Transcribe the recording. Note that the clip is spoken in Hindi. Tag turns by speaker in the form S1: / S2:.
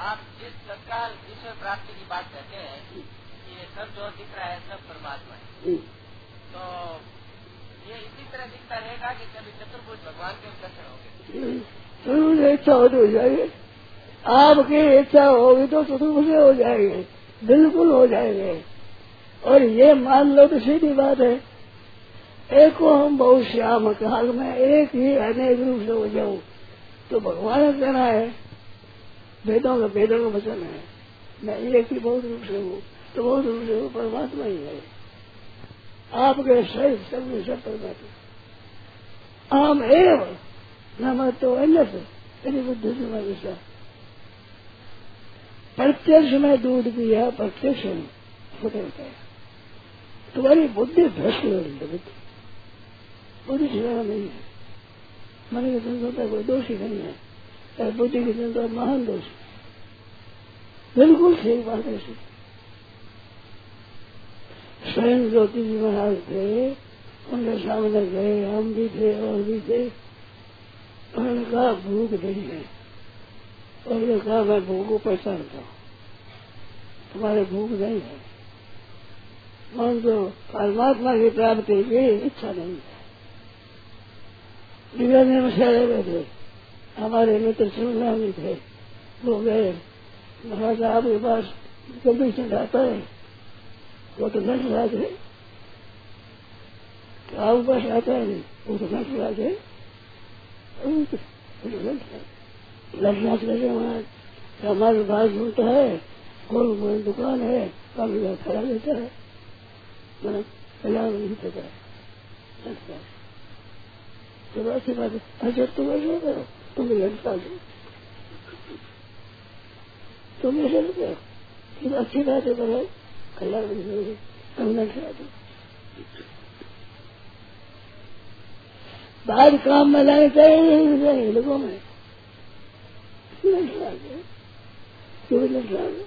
S1: आप जिस तत्काल ईश्वर प्राप्ति की बात कहते हैं ये सब जो दिख रहा है सब परमात्मा है। तो ये इसी तरह दिखता रहेगा कि कभी चतुर्भुज भगवान के दर्शन होंगे।
S2: ज़रूर इच्छा हो तो जाएगी। आपकी इच्छा होगी तो चतुर्भुज हो जाएँगे। बिल्कुल हो जाएँगे। और ये मान लो तो सीधी बात है। एक को हम बहुत श्याम कहा मैं एक ही अनेक रूप से हो जाऊँ तो भगवान कहना है वेदों का वेदों का वचन है। मैं एक ही बहुत रूप से हूँ। तो बहुत रूप से हूँ, परमात्मा ही है। आपके सहित सब सब परमात्मा आम एव न तो अन्य बुद्धि से मैं विश्वास प्रत्यक्ष में दूध पिया प्रत्यक्ष में फुटे तुम्हारी बुद्धि भ्रष्ट हो रही है, बुद्धि। बुद्धि नहीं है। मन की संस्था कोई दोषी नहीं है। बुद्धि की संस्था महान दोष बिल्कुल ठीक बात है स्वयं ज्योति जी महाराज थे, उनके सामने गए, हम भी थे, और भी थे। उन्होंने कहा, भूख नहीं है। ये कहा, मैं भूख को पहचानता हूँ। तुम्हारे भूख नहीं है। मन तो परमात्मा की प्राप्ति की इच्छा नहीं है। बिगड़ने में थे हमारे मित्र भी थे वो गए महाराज आपके पास कभी चढ़ाता है वो तो न चढ़ा थे आपके पास आता है वो तो न चढ़ा थे लड़ना चले वहाँ हमारे पास होता है और दुकान है कभी खड़ा लेता है मैंने कल्याण नहीं पता तो ऐसी बात अच्छा तुम ऐसे करो दो तुम ऐसे करो फिर अच्छी बात है करो कल्याण नहीं तुम लड़का दो बाहर काम में लाने चाहिए लोगों में। लड़का दो क्यों लड़का दो